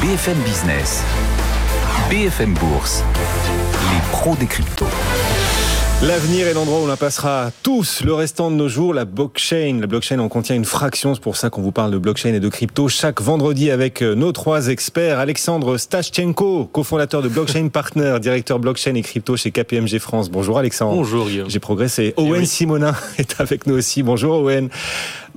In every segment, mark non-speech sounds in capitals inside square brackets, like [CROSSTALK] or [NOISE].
BFM Business, BFM Bourse, les pros des cryptos. L'avenir est l'endroit où l'on passera tous le restant de nos jours, la blockchain. La blockchain en contient une fraction, c'est pour ça qu'on vous parle de blockchain et de crypto chaque vendredi avec euh, nos trois experts. Alexandre Stashchenko, cofondateur de Blockchain [LAUGHS] Partner, directeur blockchain et crypto chez KPMG France. Bonjour Alexandre. Bonjour J'ai progressé. Owen Simonin [LAUGHS] est avec nous aussi. Bonjour Owen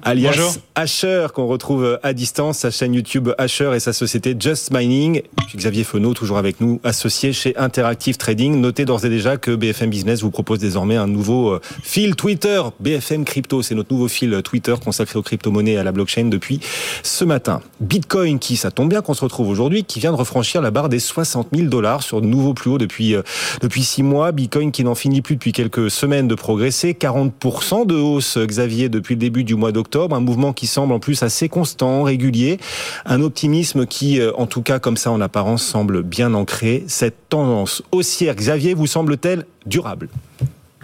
alias Bonjour. Asher, qu'on retrouve à distance, sa chaîne YouTube Asher et sa société Just Mining. Xavier Fenot, toujours avec nous, associé chez Interactive Trading. Notez d'ores et déjà que BFM Business vous propose désormais un nouveau euh, fil Twitter, BFM Crypto. C'est notre nouveau fil Twitter consacré aux crypto-monnaies et à la blockchain depuis ce matin. Bitcoin, qui, ça tombe bien qu'on se retrouve aujourd'hui, qui vient de refranchir la barre des 60 000 dollars sur de nouveaux plus hauts depuis, euh, depuis six mois. Bitcoin qui n'en finit plus depuis quelques semaines de progresser. 40% de hausse, Xavier, depuis le début du mois d'octobre un mouvement qui semble en plus assez constant, régulier, un optimisme qui, euh, en tout cas comme ça en apparence, semble bien ancré. Cette tendance haussière, Xavier, vous semble-t-elle durable?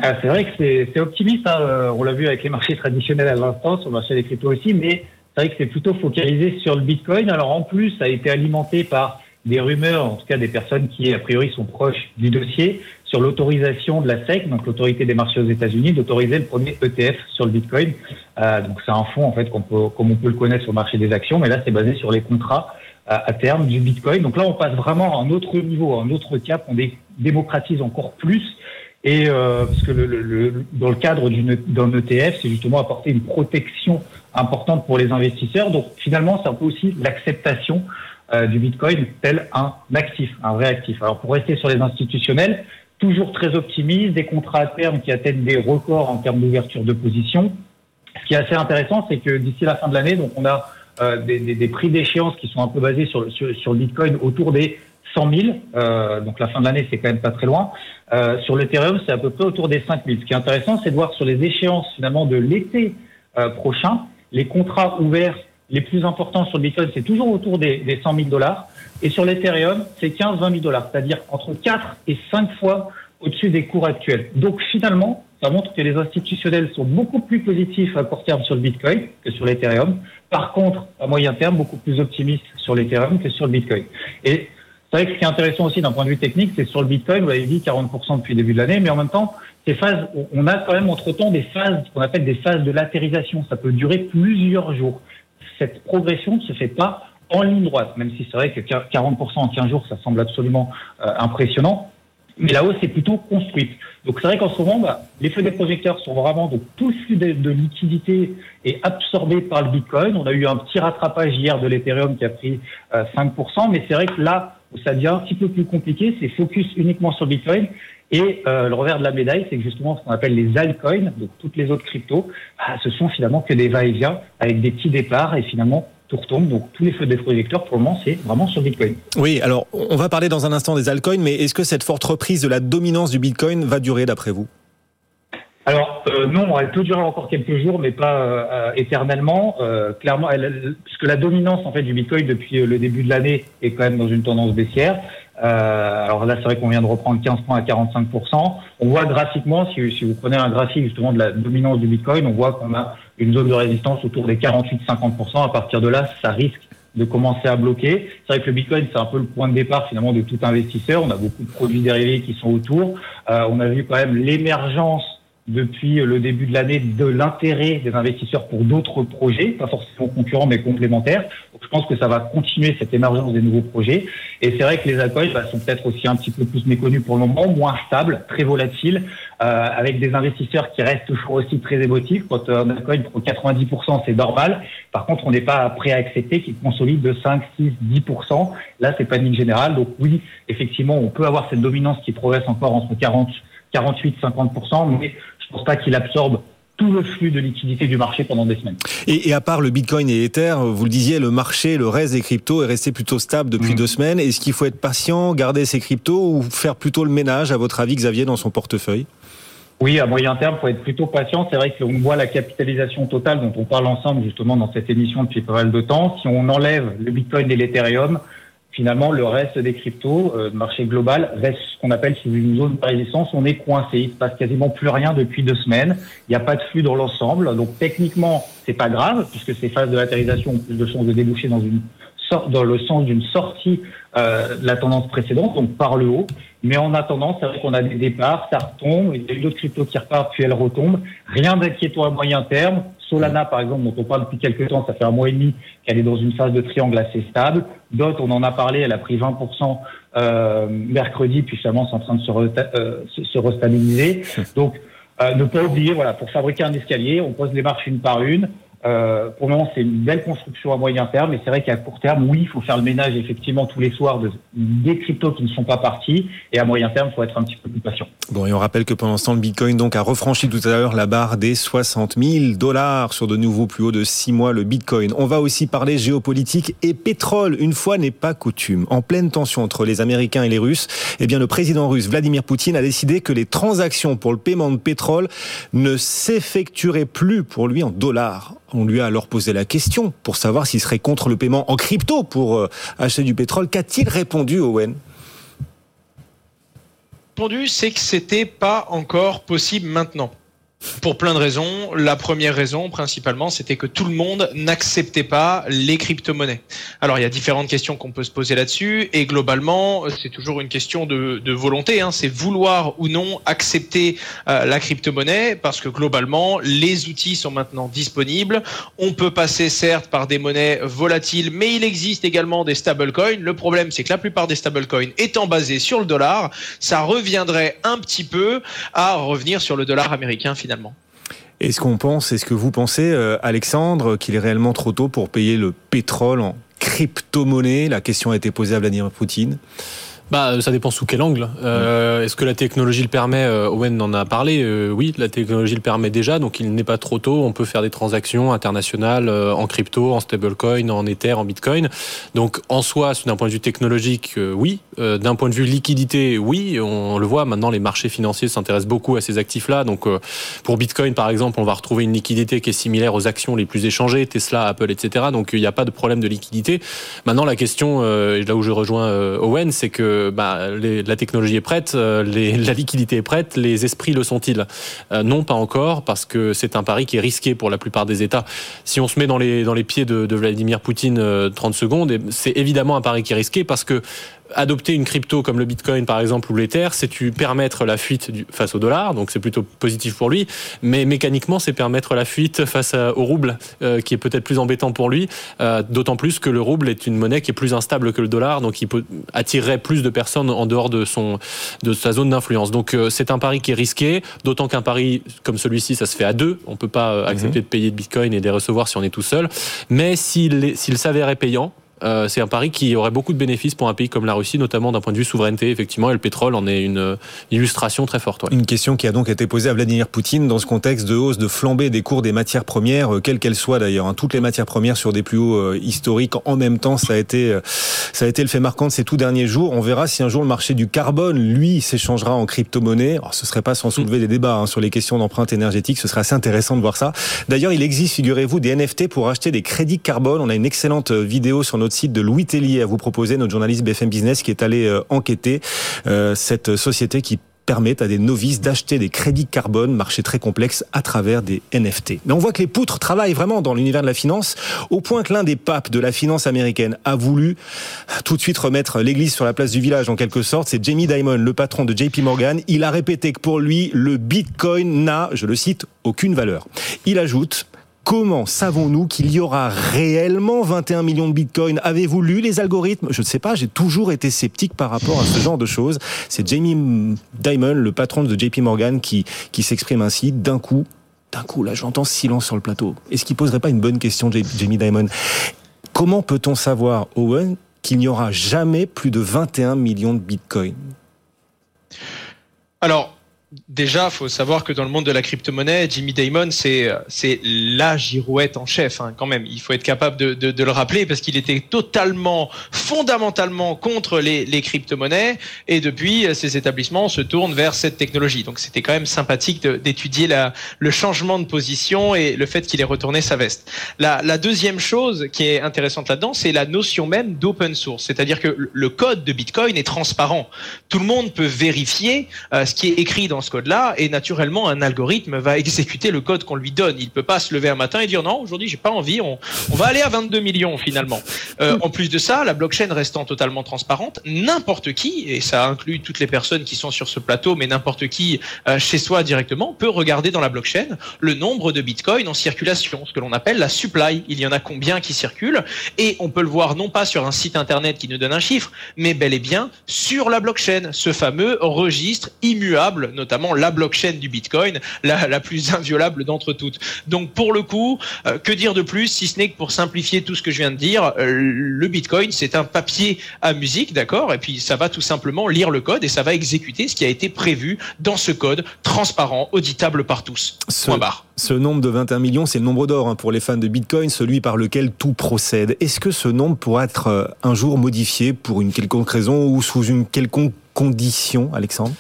Ah, C'est vrai que c'est optimiste, hein. euh, on l'a vu avec les marchés traditionnels à l'instant, sur le marché des cryptos aussi, mais c'est vrai que c'est plutôt focalisé sur le Bitcoin. Alors en plus, ça a été alimenté par des rumeurs, en tout cas des personnes qui a priori sont proches du dossier, sur l'autorisation de la SEC, donc l'autorité des marchés aux États-Unis, d'autoriser le premier ETF sur le Bitcoin. Euh, donc c'est un fonds en fait qu'on peut, comme on peut le connaître sur le marché des actions, mais là c'est basé sur les contrats euh, à terme du Bitcoin. Donc là on passe vraiment à un autre niveau, à un autre cap, on démocratise encore plus. Et euh, parce que le, le, dans le cadre d'un ETF, c'est justement apporter une protection importante pour les investisseurs. Donc finalement, c'est un peu aussi l'acceptation euh, du Bitcoin tel un actif, un vrai actif. Alors pour rester sur les institutionnels, toujours très optimiste, des contrats à terme qui atteignent des records en termes d'ouverture de position. Ce qui est assez intéressant, c'est que d'ici la fin de l'année, donc on a euh, des, des, des, prix d'échéance qui sont un peu basés sur, sur, le Bitcoin autour des 100 000. Euh, donc la fin de l'année, c'est quand même pas très loin. Euh, sur l'Ethereum, c'est à peu près autour des 5 000. Ce qui est intéressant, c'est de voir sur les échéances finalement de l'été euh, prochain, les contrats ouverts les plus importants sur le Bitcoin, c'est toujours autour des, des 100 000 dollars. Et sur l'Ethereum, c'est 15-20 000 dollars, c'est-à-dire entre 4 et 5 fois au-dessus des cours actuels. Donc finalement, ça montre que les institutionnels sont beaucoup plus positifs à court terme sur le Bitcoin que sur l'Ethereum. Par contre, à moyen terme, beaucoup plus optimistes sur l'Ethereum que sur le Bitcoin. Et c'est vrai que ce qui est intéressant aussi d'un point de vue technique, c'est sur le Bitcoin, vous l'avez dit, 40% depuis le début de l'année, mais en même temps, ces phases, on a quand même entre-temps des phases qu'on appelle des phases de latérisation. Ça peut durer plusieurs jours cette progression ne se fait pas en ligne droite, même si c'est vrai que 40% en 15 jours, ça semble absolument euh, impressionnant. Mais la hausse est plutôt construite. Donc c'est vrai qu'en ce moment, bah, les feux des projecteurs sont vraiment donc tout le flux de, liquidité est absorbé par le Bitcoin. On a eu un petit rattrapage hier de l'Ethereum qui a pris 5%, euh, mais c'est vrai que là où ça devient un petit peu plus compliqué, c'est focus uniquement sur Bitcoin. Et euh, le revers de la médaille, c'est que justement ce qu'on appelle les altcoins, donc toutes les autres cryptos, bah, ce sont finalement que des va-et-vient avec des petits départs et finalement tout retombe. Donc tous les feux des projecteurs pour le moment, c'est vraiment sur Bitcoin. Oui, alors on va parler dans un instant des altcoins, mais est-ce que cette forte reprise de la dominance du Bitcoin va durer d'après vous? Alors euh, non, elle peut durer encore quelques jours, mais pas euh, éternellement. Euh, clairement, elle, puisque la dominance en fait du Bitcoin depuis le début de l'année est quand même dans une tendance baissière. Euh, alors là, c'est vrai qu'on vient de reprendre 15 points à 45 On voit graphiquement, si, si, vous prenez un graphique justement de la dominance du Bitcoin, on voit qu'on a une zone de résistance autour des 48-50 À partir de là, ça risque de commencer à bloquer. C'est vrai que le Bitcoin, c'est un peu le point de départ finalement de tout investisseur. On a beaucoup de produits dérivés qui sont autour. Euh, on a vu quand même l'émergence depuis le début de l'année de l'intérêt des investisseurs pour d'autres projets, pas forcément concurrents mais complémentaires. Je pense que ça va continuer cette émergence des nouveaux projets. Et c'est vrai que les altcoins bah, sont peut-être aussi un petit peu plus méconnus pour le moment, moins stables, très volatiles, euh, avec des investisseurs qui restent toujours aussi très émotifs. Quand euh, un altcoin prend 90%, c'est normal. Par contre, on n'est pas prêt à accepter qu'il consolide de 5, 6, 10%. Là, c'est panique générale. Donc oui, effectivement, on peut avoir cette dominance qui progresse encore entre 40 48-50%, mais je pense pas qu'il absorbe tout le flux de liquidité du marché pendant des semaines. Et, à part le Bitcoin et Ether, vous le disiez, le marché, le reste des cryptos est resté plutôt stable depuis mm. deux semaines. Est-ce qu'il faut être patient, garder ces cryptos ou faire plutôt le ménage, à votre avis, Xavier, dans son portefeuille? Oui, à moyen terme, il faut être plutôt patient. C'est vrai qu'on voit la capitalisation totale dont on parle ensemble justement dans cette émission depuis pas mal de temps. Si on enlève le Bitcoin et l'Ethereum, finalement, le reste des cryptos, euh, marché global, reste ce qu'on appelle sous une zone de résistance. On est coincé. Il se passe quasiment plus rien depuis deux semaines. Il n'y a pas de flux dans l'ensemble. Donc, techniquement, c'est pas grave, puisque ces phases de latérisation ont plus de chances de déboucher dans une dans le sens d'une sortie euh, de la tendance précédente, donc par le haut. Mais en attendant, c'est vrai qu'on a des départs, ça retombe, il y a d'autres cryptos qui repartent, puis elles retombent. Rien d'inquiétant à moyen terme. Solana, par exemple, dont on parle depuis quelques temps, ça fait un mois et demi qu'elle est dans une phase de triangle assez stable. DOT, on en a parlé, elle a pris 20% euh, mercredi, puis finalement c'est en train de se, euh, se restabiliser. [LAUGHS] Donc, euh, ne pas oublier, voilà, pour fabriquer un escalier, on pose les marches une par une. Euh, pour le moment, c'est une belle construction à moyen terme, mais c'est vrai qu'à court terme, oui, il faut faire le ménage effectivement tous les soirs de, des cryptos qui ne sont pas partis, et à moyen terme, il faut être un petit peu plus patient. Bon, et on rappelle que pendant ce temps, le Bitcoin donc a refranchi tout à l'heure la barre des 60 000 dollars sur de nouveaux plus hauts de 6 mois le Bitcoin. On va aussi parler géopolitique et pétrole. Une fois n'est pas coutume. En pleine tension entre les Américains et les Russes, eh bien, le président russe Vladimir Poutine a décidé que les transactions pour le paiement de pétrole ne s'effectueraient plus pour lui en dollars. On lui a alors posé la question pour savoir s'il serait contre le paiement en crypto pour euh, acheter du pétrole. Qu'a-t-il répondu, Owen? C'est que c'était pas encore possible maintenant. Pour plein de raisons. La première raison, principalement, c'était que tout le monde n'acceptait pas les crypto-monnaies. Alors, il y a différentes questions qu'on peut se poser là-dessus, et globalement, c'est toujours une question de, de volonté. Hein. C'est vouloir ou non accepter euh, la crypto-monnaie, parce que globalement, les outils sont maintenant disponibles. On peut passer certes par des monnaies volatiles, mais il existe également des stablecoins. Le problème, c'est que la plupart des stablecoins étant basés sur le dollar, ça reviendrait un petit peu à revenir sur le dollar américain. Est-ce qu'on pense, est-ce que vous pensez, euh, Alexandre, qu'il est réellement trop tôt pour payer le pétrole en crypto-monnaie? La question a été posée à Vladimir Poutine. Bah, ça dépend sous quel angle. Euh, Est-ce que la technologie le permet? Euh, Owen en a parlé. Euh, oui, la technologie le permet déjà, donc il n'est pas trop tôt. On peut faire des transactions internationales euh, en crypto, en stablecoin, en Ether, en Bitcoin. Donc en soi, d'un point de vue technologique, oui. d'un point de vue liquidité, oui. On, le voit maintenant, les marchés financiers s'intéressent beaucoup à ces actifs-là. Donc pour Bitcoin, par exemple, on va retrouver une liquidité qui est similaire aux actions les plus échangées, Tesla, Apple, etc. Donc il n'y a pas de problème de liquidité. Maintenant, la question, là où je rejoins Owen, c'est que bah, la technologie est prête, euh, [LAUGHS] la liquidité est prête, les esprits le sont-ils? Euh, Non, pas encore, parce que c'est un pari qui est risqué pour la plupart des États. Si on se met dans les, pieds de, de Vladimir Poutine 30 euh, secondes, c'est évidemment un pari qui est risqué parce que adopter une crypto comme le Bitcoin par exemple ou l'Ether, c'est permettre la fuite face au dollar, donc c'est plutôt positif pour lui, mais mécaniquement c'est permettre la fuite face au rouble, euh, qui est peut-être plus embêtant pour lui, euh, d'autant plus que le rouble est une monnaie qui est plus instable que le dollar, donc il peut, attirerait plus de personnes en dehors de son de sa zone d'influence. Donc euh, c'est un pari qui est risqué, d'autant qu'un pari comme celui-ci, ça se fait à deux, on peut pas accepter mhm. de payer de Bitcoin et de les recevoir si on est tout seul, mais s'il s'avérait payant, euh, c'est un pari qui aurait beaucoup de bénéfices pour un pays comme la Russie, notamment d'un point de vue souveraineté, effectivement, et le pétrole en est une illustration très forte. Une question qui a donc été posée à Vladimir Poutine dans ce contexte de hausse, de flambée des cours des matières premières, euh, quelles qu'elles soient d'ailleurs. Hein. Toutes les matières premières sur des plus hauts euh, historiques en même temps, ça a été, ça a été le fait marquant de ces tout derniers jours. On verra si un jour le marché du carbone, lui, s'échangera en crypto-monnaie. Alors, ce serait pas sans soulever des débats hein, sur les questions d'empreinte énergétique. Ce serait assez intéressant de voir ça. D'ailleurs, il existe, figurez-vous, des NFT pour acheter des crédits carbone. On a une excellente vidéo sur notre site de Louis Tellier à vous proposer, notre journaliste BFM Business qui est allé euh, enquêter euh, cette société qui permet à des novices d'acheter des crédits carbone, marché très complexe, à travers des NFT. Mais on voit que les poutres travaillent vraiment dans l'univers de la finance, au point que l'un des papes de la finance américaine a voulu tout de suite remettre l'église sur la place du village, en quelque sorte. C'est Jamie Dimon, le patron de JP Morgan. Il a répété que pour lui, le Bitcoin n'a, je le cite, aucune valeur. Il ajoute, Comment savons-nous qu'il y aura réellement 21 millions de bitcoins? Avez-vous lu les algorithmes? Je ne sais pas, j'ai toujours été sceptique par rapport à ce genre de choses. C'est Jamie Dimon, le patron de JP Morgan, qui, qui s'exprime ainsi d'un coup. D'un coup, là, j'entends silence sur le plateau. Est-ce qu'il poserait pas une bonne question, Jamie Dimon? Comment peut-on savoir, Owen, qu'il n'y aura jamais plus de 21 millions de bitcoins? Alors, Déjà, faut savoir que dans le monde de la crypto-monnaie, Jimmy Damon, c'est c'est la girouette en chef, hein, quand même. Il faut être capable de, le rappeler parce qu'il était totalement, fondamentalement contre les, les crypto-monnaies et depuis, ces établissements se tournent vers cette technologie. Donc, c'était quand même sympathique d'étudier le changement de position et le fait qu'il ait retourné sa veste. La, deuxième chose qui est intéressante là-dedans, c'est la notion même d'open source, c'est-à-dire que le code de Bitcoin est transparent. Tout le monde peut vérifier euh, ce qui est écrit dans ce code-là, et naturellement, un algorithme va [LAUGHS] exécuter le code qu'on lui donne. Il peut pas se lever lever un matin et dire non, aujourd'hui j'ai pas envie, on, on, va aller à 22 millions finalement. Euh, en plus de ça, la blockchain restant totalement transparente, n'importe qui, et ça inclut toutes les personnes qui sont sur ce plateau, mais n'importe qui euh, chez soi directement, peut regarder dans la blockchain le nombre de bitcoins en circulation, ce que l'on appelle la supply. Il y en a combien qui circulent, et on peut le voir non pas sur un site internet qui nous donne un chiffre, mais bel et bien sur la blockchain, ce fameux registre immuable, notamment la blockchain du bitcoin, la, la plus inviolable d'entre toutes. Donc pour le coup, euh, que dire de plus si ce n'est que pour simplifier tout ce que je viens de dire, euh, le bitcoin c'est un papier à musique, d'accord, et puis ça va tout simplement lire le code et ça va exécuter ce qui a été prévu dans ce code transparent, auditable par tous. Ce, ce nombre de 21 millions, c'est le nombre d'or hein, pour les fans de bitcoin, celui par lequel tout procède. Est-ce que ce nombre pourrait être euh, un jour modifié pour une quelconque raison ou sous une quelconque condition, Alexandre?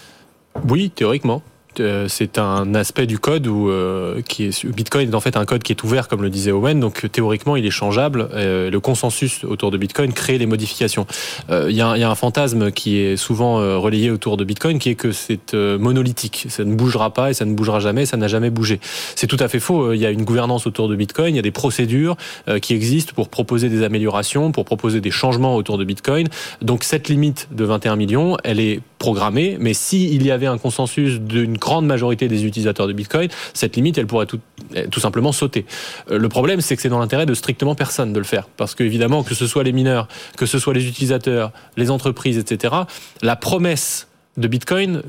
Oui, théoriquement. Euh, c'est un aspect du code où euh, qui est Bitcoin est en fait un code qui est ouvert comme le disait Owen donc théoriquement il est changeable euh, le consensus autour de Bitcoin crée les modifications. Il y, a un fantasme qui est souvent relayé autour de Bitcoin qui est que c'est monolithique. Ça ne bougera pas et ça ne bougera jamais ça n'a jamais bougé. C'est tout à fait faux il y a une gouvernance autour de Bitcoin il y a des procédures qui existent pour proposer des améliorations pour proposer des changements autour de Bitcoin. Donc cette limite de 21 millions elle est programmée mais s'il y avait un consensus d'une grande majorité des utilisateurs de Bitcoin, cette limite, elle pourrait tout, tout simplement sauter. Euh, le problème, c'est que c'est dans l'intérêt de strictement personne de le faire. Parce qu'évidemment, que ce soit les mineurs, que ce soit les utilisateurs, les entreprises, etc., la promesse de Bitcoin, euh,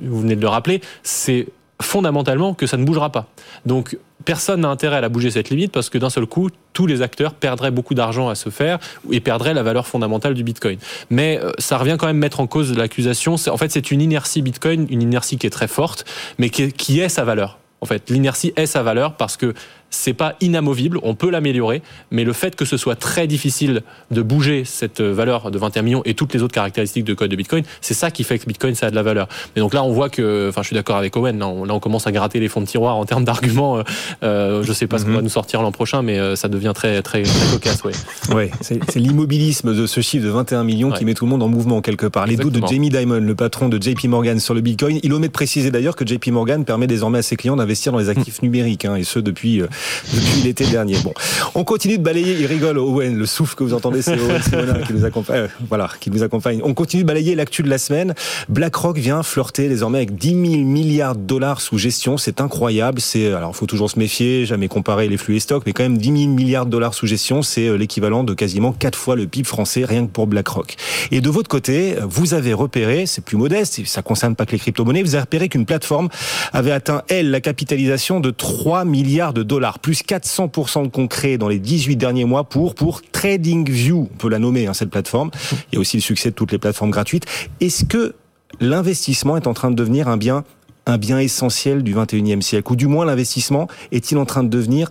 vous venez de le rappeler, c'est fondamentalement que ça ne bougera pas. Donc personne n'a intérêt à la bouger cette limite parce que d'un seul coup, tous les acteurs perdraient beaucoup d'argent à se faire et perdraient la valeur fondamentale du Bitcoin. Mais euh, ça revient quand même mettre en cause l'accusation. En fait, c'est une inertie Bitcoin, une inertie qui est très forte, mais qui est sa valeur. En fait, l'inertie est sa valeur parce que c'est pas inamovible, on peut l'améliorer, mais le fait que ce soit très difficile de bouger cette valeur de 21 millions et toutes les autres caractéristiques de code de Bitcoin, c'est ça qui fait que Bitcoin ça a de la valeur. Mais donc là on voit que, enfin je suis d'accord avec Owen, là on, commence à gratter les fonds de tiroir en termes d'arguments. Euh, euh, je sais pas ce qu'on mhm. va nous sortir l'an prochain, mais euh, ça devient très très, très cocasse. Ouais, [LAUGHS] ouais c'est l'immobilisme de ce chiffre de 21 millions qui met tout le monde en mouvement quelque part. Les doutes de Jamie Dimon, le patron de JP Morgan sur le Bitcoin, il omet de préciser d'ailleurs que JP Morgan permet désormais à ses clients d'investir dans les actifs numériques, hein, et ce depuis depuis l'été dernier. Bon, on continue de balayer. Il rigole, Owen. Le souffle que vous entendez, c'est Owen qui nous accompagne. Euh, voilà, qui nous accompagne. On continue de balayer l'actu de la semaine. BlackRock vient flirter désormais avec 10 000 milliards de dollars sous gestion. C'est incroyable. C'est alors, faut toujours se méfier, jamais comparer les flux et stocks, mais quand même 10 000 milliards de dollars sous gestion, c'est euh, l'équivalent de quasiment quatre fois le PIB français rien que pour BlackRock. Et de votre côté, vous avez repéré, c'est plus modeste, ça concerne pas que les crypto-monnaies, vous avez repéré qu'une plateforme avait atteint elle la capitalisation de 3 milliards de dollars, plus 400% de concret dans les 18 derniers mois pour, pour TradingView, on peut la nommer, hein, cette plateforme. Il y a aussi le succès de toutes les plateformes gratuites. Est-ce que l'investissement est en train de devenir un bien, un bien essentiel du 21e siècle? Ou du moins l'investissement est-il en train de devenir,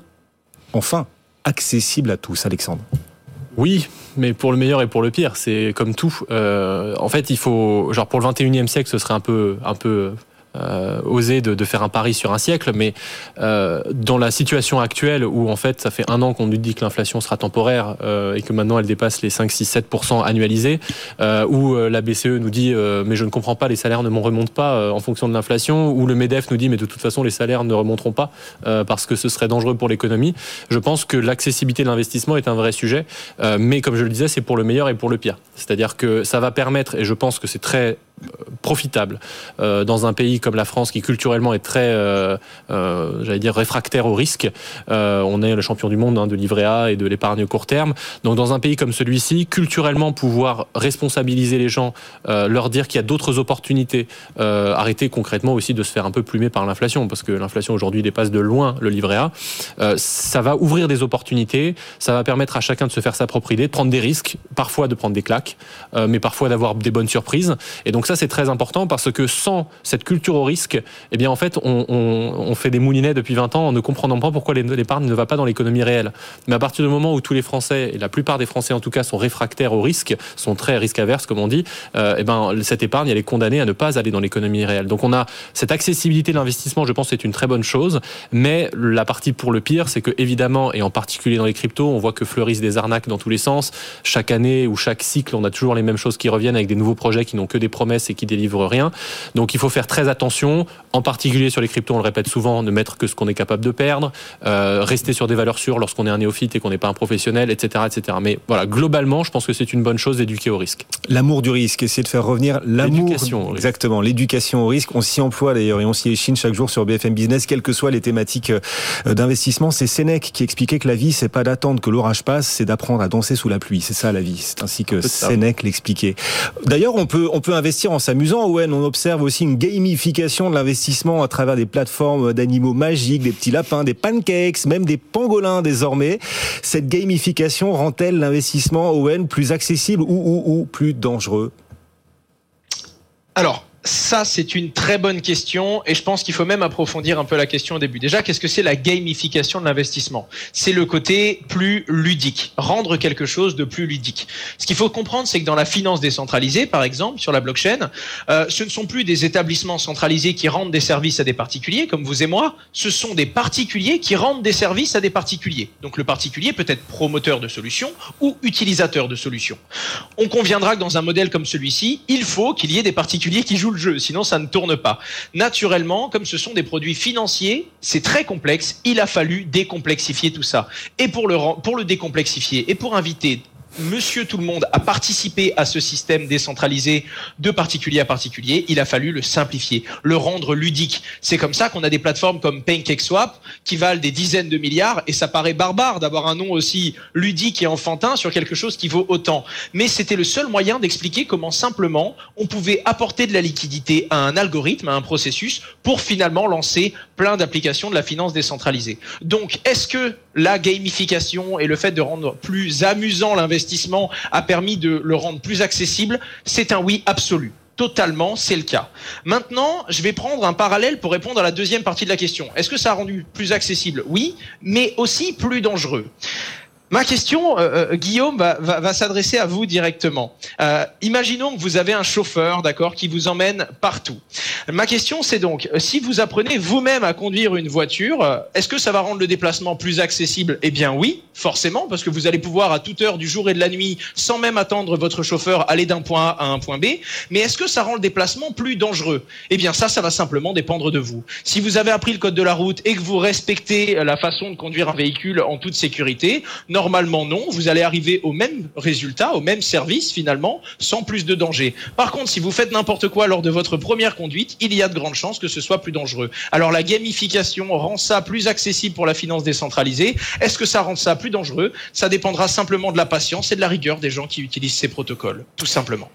enfin, accessible à tous, Alexandre oui, mais pour le meilleur et pour le pire, c'est comme tout. Euh, en fait, il faut, genre pour le 21e siècle, ce serait un peu, un peu euh, oser de, de, faire un pari sur un siècle, mais euh, dans la situation actuelle où en fait ça fait un an qu'on nous dit que l'inflation sera temporaire euh, et que maintenant elle dépasse les 5, 6, 7% annualisés, euh, où euh, la BCE nous dit euh, mais je ne comprends pas, les salaires ne m'en remontent pas en fonction de l'inflation, où le Medef nous dit mais de toute façon les salaires ne remonteront pas parce que ce serait dangereux pour l'économie. Je pense que l'accessibilité de l'investissement est un vrai sujet, mais comme je le disais, c'est pour le meilleur et pour le pire. C'est-à-dire que ça va permettre, et je pense que c'est très profitable euh, dans un pays comme la France qui culturellement est très, euh, euh, j'allais dire, réfractaire au risque. on est le champion du monde hein, de livret A et de l'épargne court terme. Donc dans un pays comme celui-ci, culturellement pouvoir responsabiliser les gens, leur dire qu'il y a d'autres opportunités, arrêter concrètement aussi de se faire un peu plumer par l'inflation, parce que l'inflation aujourd'hui dépasse de loin le livret A. ça va ouvrir des opportunités, ça va permettre à chacun de se faire sa propre idée, de prendre des risques, parfois de prendre des claques, mais parfois d'avoir des bonnes surprises. Et donc c'est très important parce que sans cette culture au risque, eh bien, en fait, on, fait des moulinets depuis 20 ans en ne comprenant pas pourquoi l'épargne ne va pas dans l'économie réelle. Mais à partir du moment où tous les Français, et la plupart des Français en tout cas, sont réfractaires au risque, sont très risque averses, comme on dit, euh, eh ben, cette épargne, elle est condamnée à ne pas aller dans l'économie réelle. Donc, on a cette accessibilité de l'investissement, je pense, c'est une très bonne chose. Mais la partie pour le pire, c'est que, évidemment, et en particulier dans les cryptos, on voit que fleurissent des arnaques dans tous les sens. Chaque année ou chaque cycle, on a toujours les mêmes choses qui reviennent avec des nouveaux projets qui n'ont que des promesses et qui délivrent délivre rien. Donc il faut faire très attention, en particulier sur les cryptos, on le répète souvent, ne mettre que ce qu'on est capable de perdre, euh, rester sur des valeurs sûres lorsqu'on est un néophyte et qu'on n'est pas un professionnel, etc., etc. Mais voilà, globalement, je pense que c'est une bonne chose d'éduquer au risque. L'amour du risque, essayer de faire revenir l'amour. Exactement, l'éducation au risque. On s'y emploie d'ailleurs et on s'y échine chaque jour sur BFM Business, quelles que soient les thématiques euh, d'investissement. C'est Sénèque qui expliquait que la vie, c'est pas d'attendre que l'orage passe, c'est d'apprendre à danser sous la pluie. C'est ça la vie. C'est ainsi que Sénèque l'expliquait. D'ailleurs, on peut, on peut investir en s'amusant. Owen, on observe aussi une gamification de l'investissement à travers des plateformes d'animaux magiques, des petits lapins, des pancakes, même des pangolins désormais. Cette gamification rend-elle l'investissement Owen plus accessible ou, plus dangereux? Alors, ça, c'est une très bonne question et je pense qu'il faut même approfondir un peu la question au début. Déjà, qu'est-ce que c'est la gamification de l'investissement? C'est le côté plus ludique, rendre quelque chose de plus ludique. Ce qu'il faut comprendre, c'est que dans la finance décentralisée, par exemple, sur la blockchain, euh, ce ne sont plus des établissements centralisés qui rendent des services à des particuliers, comme vous et moi, ce sont des particuliers qui rendent des services à des particuliers. Donc le particulier peut être promoteur de solutions ou utilisateur de solutions. On conviendra que dans un modèle comme celui-ci, il faut qu'il y ait des particuliers qui jouent le jeu, sinon ça ne tourne pas. Naturellement, comme ce sont des produits financiers, c'est très complexe, il a fallu décomplexifier tout ça. Et pour le, pour le décomplexifier et pour inviter monsieur tout le monde a participé à ce système décentralisé de particulier à particulier, il a fallu le simplifier, le rendre ludique. C'est comme ça qu'on a des plateformes comme PancakeSwap qui valent des dizaines de milliards et ça paraît barbare d'avoir un nom aussi ludique et enfantin sur quelque chose qui vaut autant. Mais c'était le seul moyen d'expliquer comment simplement on pouvait apporter de la liquidité à un algorithme, à un processus pour finalement lancer plein d'applications de la finance décentralisée. Donc, est-ce que la gamification et le fait de rendre plus amusant l'investissement a permis de le rendre plus accessible, c'est un oui absolu. Totalement, c'est le cas. Maintenant, je vais prendre un parallèle pour répondre à la deuxième partie de la question. Est-ce que ça a rendu plus accessible? Oui, mais aussi plus dangereux. Ma question, euh, euh, Guillaume, va, s'adresser à vous directement. Euh, imaginons que vous avez un chauffeur, d'accord, qui vous emmène partout. Ma question, c'est donc, si vous apprenez vous-même à conduire une voiture, est-ce que ça va rendre le déplacement plus accessible? Eh bien oui, forcément, parce que vous allez pouvoir à toute heure du jour et de la nuit, sans même attendre votre chauffeur, aller d'un point A à un point B. Mais est-ce que ça rend le déplacement plus dangereux? Eh bien ça, ça va simplement dépendre de vous. Si vous avez appris le code de la route et que vous respectez la façon de conduire un véhicule en toute sécurité, non. Vous allez arriver au même résultat, au même service finalement, sans plus de danger. Par contre, si vous faites n'importe quoi lors de votre première conduite, il y a de grandes chances que ce soit plus dangereux. Alors la gamification rend ça plus accessible pour la finance décentralisée. Est-ce que ça rend ça plus dangereux? Ça dépendra simplement de la patience et de la rigueur des gens qui utilisent ces protocoles, tout simplement.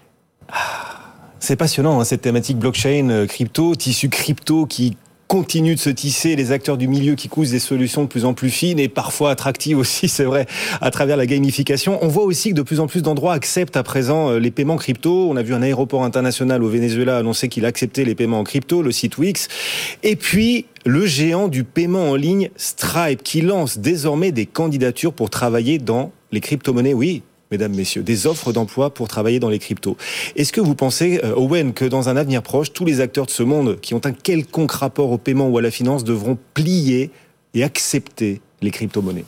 C'est passionnant, hein, cette thématique blockchain, euh, crypto, tissu crypto qui continue de se tisser, les acteurs du milieu qui cousent des solutions de plus en plus fines et parfois attractives aussi, [LAUGHS] c'est vrai, à travers la gamification. On voit aussi que de plus en plus d'endroits acceptent à présent euh, les paiements crypto. On a vu un aéroport international au Venezuela annoncer qu'il acceptait les paiements en crypto, le site Wix. Et puis, le géant du paiement en ligne Stripe qui lance désormais des candidatures pour travailler dans les crypto-monnaies. Oui, mesdames, messieurs, des offres d'emploi pour travailler dans les cryptos. Est-ce que vous pensez, euh, Owen, que dans un avenir proche, tous les acteurs de ce monde qui ont un quelconque rapport au paiement ou à la finance devront plier et accepter les crypto-monnaies?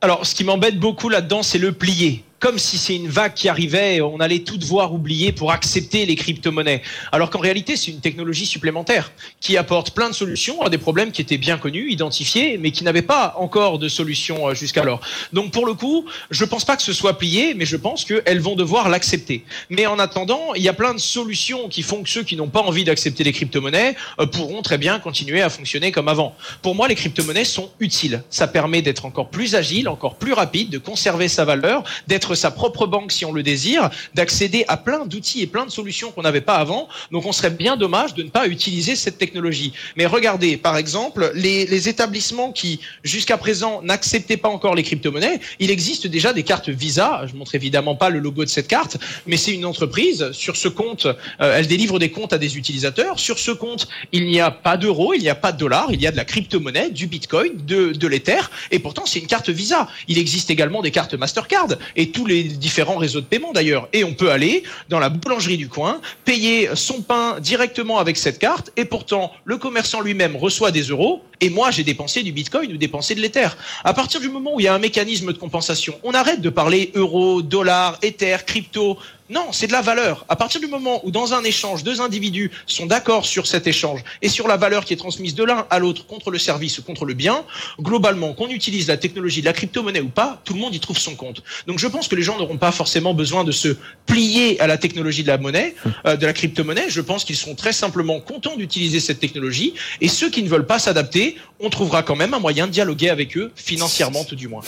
Alors, ce qui m'embête beaucoup là-dedans, c'est le plier comme si c'est une vague qui arrivait, on allait tout devoir oublier pour accepter les crypto-monnaies. Alors qu'en réalité, c'est une technologie supplémentaire qui apporte plein de solutions à des problèmes qui étaient bien connus, identifiés, mais qui n'avaient pas encore de solution euh, jusqu'alors. Donc pour le coup, je ne pense pas que ce soit plié, mais je pense qu'elles vont devoir l'accepter. Mais en attendant, il y a plein de solutions qui font que ceux qui n'ont pas envie d'accepter les crypto-monnaies euh, pourront très bien continuer à fonctionner comme avant. Pour moi, les crypto-monnaies sont utiles. Ça permet d'être encore plus agile, encore plus rapide, de conserver sa valeur, d'être sa propre banque si on le désire, d'accéder à plein d'outils et plein de solutions qu'on n'avait pas avant. Donc on serait bien dommage de ne pas utiliser cette technologie. Mais regardez, par exemple, les, établissements qui jusqu'à présent n'acceptaient pas encore les crypto-monnaies, il existe déjà des cartes Visa. Je montre évidemment pas le logo de cette carte, mais c'est une entreprise. Sur ce compte, euh, elle délivre des comptes à des utilisateurs. Sur ce compte, il n'y a pas d'euros, il n'y a pas de dollars, il y a de la crypto-monnaie, du bitcoin, de, de l'Ether, et pourtant c'est une carte Visa. Il existe également des cartes Mastercard et tous les différents réseaux de paiement d'ailleurs. Et on peut aller dans la boulangerie du coin, payer son pain directement avec cette carte, et pourtant le commerçant lui-même reçoit des euros, et moi j'ai dépensé du bitcoin ou dépensé de l'ether. À partir du moment où il y a un mécanisme de compensation, on arrête de parler euro, dollar, ether, crypto Non, c'est de la valeur. À partir du moment où dans un échange, deux individus sont d'accord sur cet échange et sur la valeur qui est transmise de l'un à l'autre contre le service ou contre le bien, globalement, qu'on utilise la technologie de la crypto-monnaie ou pas, tout le monde y trouve son compte. Donc je pense que les gens n'auront pas forcément besoin de se plier à la technologie de la monnaie, euh, de la crypto-monnaie. Je pense qu'ils seront très simplement contents d'utiliser cette technologie et ceux qui ne veulent pas s'adapter, on trouvera quand même un moyen de dialoguer avec eux, financièrement tout du moins.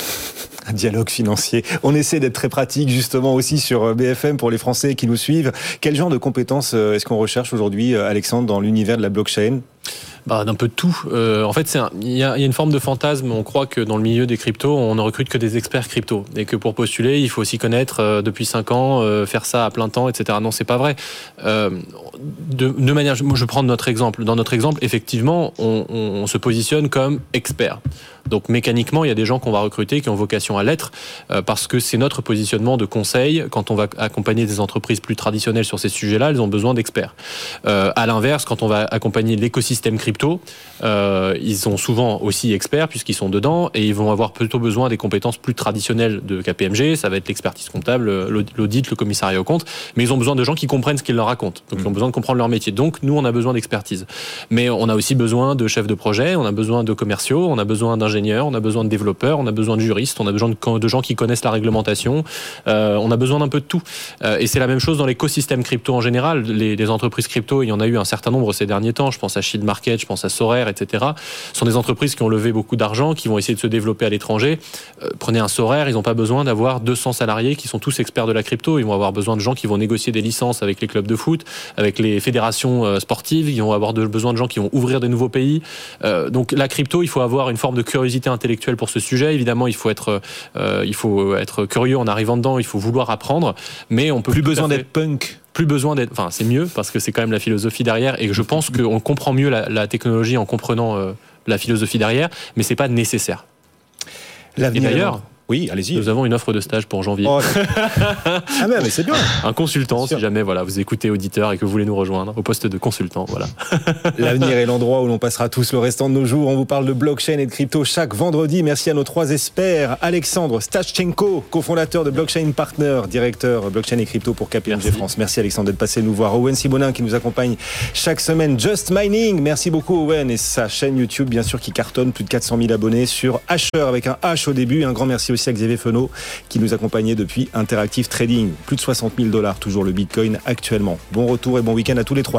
Un dialogue financier. On essaie d'être très pratique justement aussi sur euh, BFM pour les Français qui nous suivent. Quel genre de compétences euh, est-ce qu'on recherche aujourd'hui, euh, Alexandre, dans l'univers de la blockchain? Bah, d'un peu de tout. Euh, en fait, il y, a une forme de fantasme. On croit que dans le milieu des cryptos, on ne recrute que des experts crypto et que pour postuler, il faut s'y connaître euh, depuis 5 ans, euh, faire ça à plein temps, etc. Non, c'est pas vrai. De, manière, je prends notre exemple. Dans notre exemple, effectivement, on, se positionne comme expert. Donc mécaniquement, il y a des gens qu'on va recruter qui ont vocation à l'être parce que c'est notre positionnement de conseil. Quand on va accompagner des entreprises plus traditionnelles sur ces sujets-là, elles ont besoin d'experts. Euh, à l'inverse, quand on va accompagner l'écosystème crypto, euh, ils sont souvent aussi experts puisqu'ils sont dedans et ils vont avoir plutôt besoin des compétences plus traditionnelles de KPMG. Ça va être l'expertise comptable, l'audit, le commissariat au compte, mais ils ont besoin de gens qui comprennent ce qu'ils leur racontent. Donc ils ont besoin de comprendre leur métier. Donc nous, on a besoin d'expertise. Mais on a aussi besoin de chefs de projet, on a besoin de commerciaux, on a besoin d'ingénieurs, on a besoin de développeurs, on a besoin de juristes, on a besoin de, de gens qui connaissent la réglementation. Euh, on a besoin d'un peu de tout. Euh, et c'est la même chose dans l'écosystème crypto en général. Les, les, entreprises crypto, il y en a eu un certain nombre ces derniers temps. Je pense à Shield Market, je pense à Sorare, etc. Ce sont des entreprises qui ont levé beaucoup d'argent, qui vont essayer de se développer à l'étranger. Euh, prenez un Sorare, ils n'ont pas besoin d'avoir 200 salariés qui sont tous experts de la crypto. Ils vont avoir besoin de gens qui vont négocier des licences avec les clubs de foot, avec les fédérations euh, sportives. Ils vont avoir de, besoin de gens qui vont ouvrir des nouveaux pays. Euh, donc la crypto, il faut avoir une forme de curiosité intellectuelle pour ce sujet. Évidemment, il faut être, euh, il faut être curieux en arrivant dedans. Il faut vouloir apprendre, mais on peut plus besoin d'être punk plus besoin d'être. Enfin, c'est mieux parce que c'est quand même la philosophie derrière et que je pense qu'on comprend mieux la, la, technologie en comprenant euh, la philosophie derrière, mais c'est pas nécessaire. Et d'ailleurs. Oui, allez-y. Nous avons une offre de stage pour janvier. Oh, ah mais, mais c'est bien. Un consultant, si jamais voilà, vous écoutez auditeur et que vous voulez nous rejoindre au poste de consultant. Voilà. [LAUGHS] L'avenir est l'endroit où l'on passera tous le restant de nos jours. On vous parle de blockchain et de crypto chaque vendredi. Merci à nos trois experts. Alexandre Stachchenko, cofondateur de Blockchain Partner, directeur blockchain et crypto pour KPMG. France. Merci Alexandre d'être passé nous voir. Owen Simonin qui nous accompagne chaque semaine. Just Mining. Merci beaucoup Owen et sa chaîne YouTube bien sûr qui cartonne plus de 400 000 abonnés sur Asher avec un H au début. Un grand merci aussi à Fenot qui nous accompagnait depuis Interactive Trading. Plus de 60 000 dollars toujours le Bitcoin actuellement. Bon retour et bon week-end à tous les trois.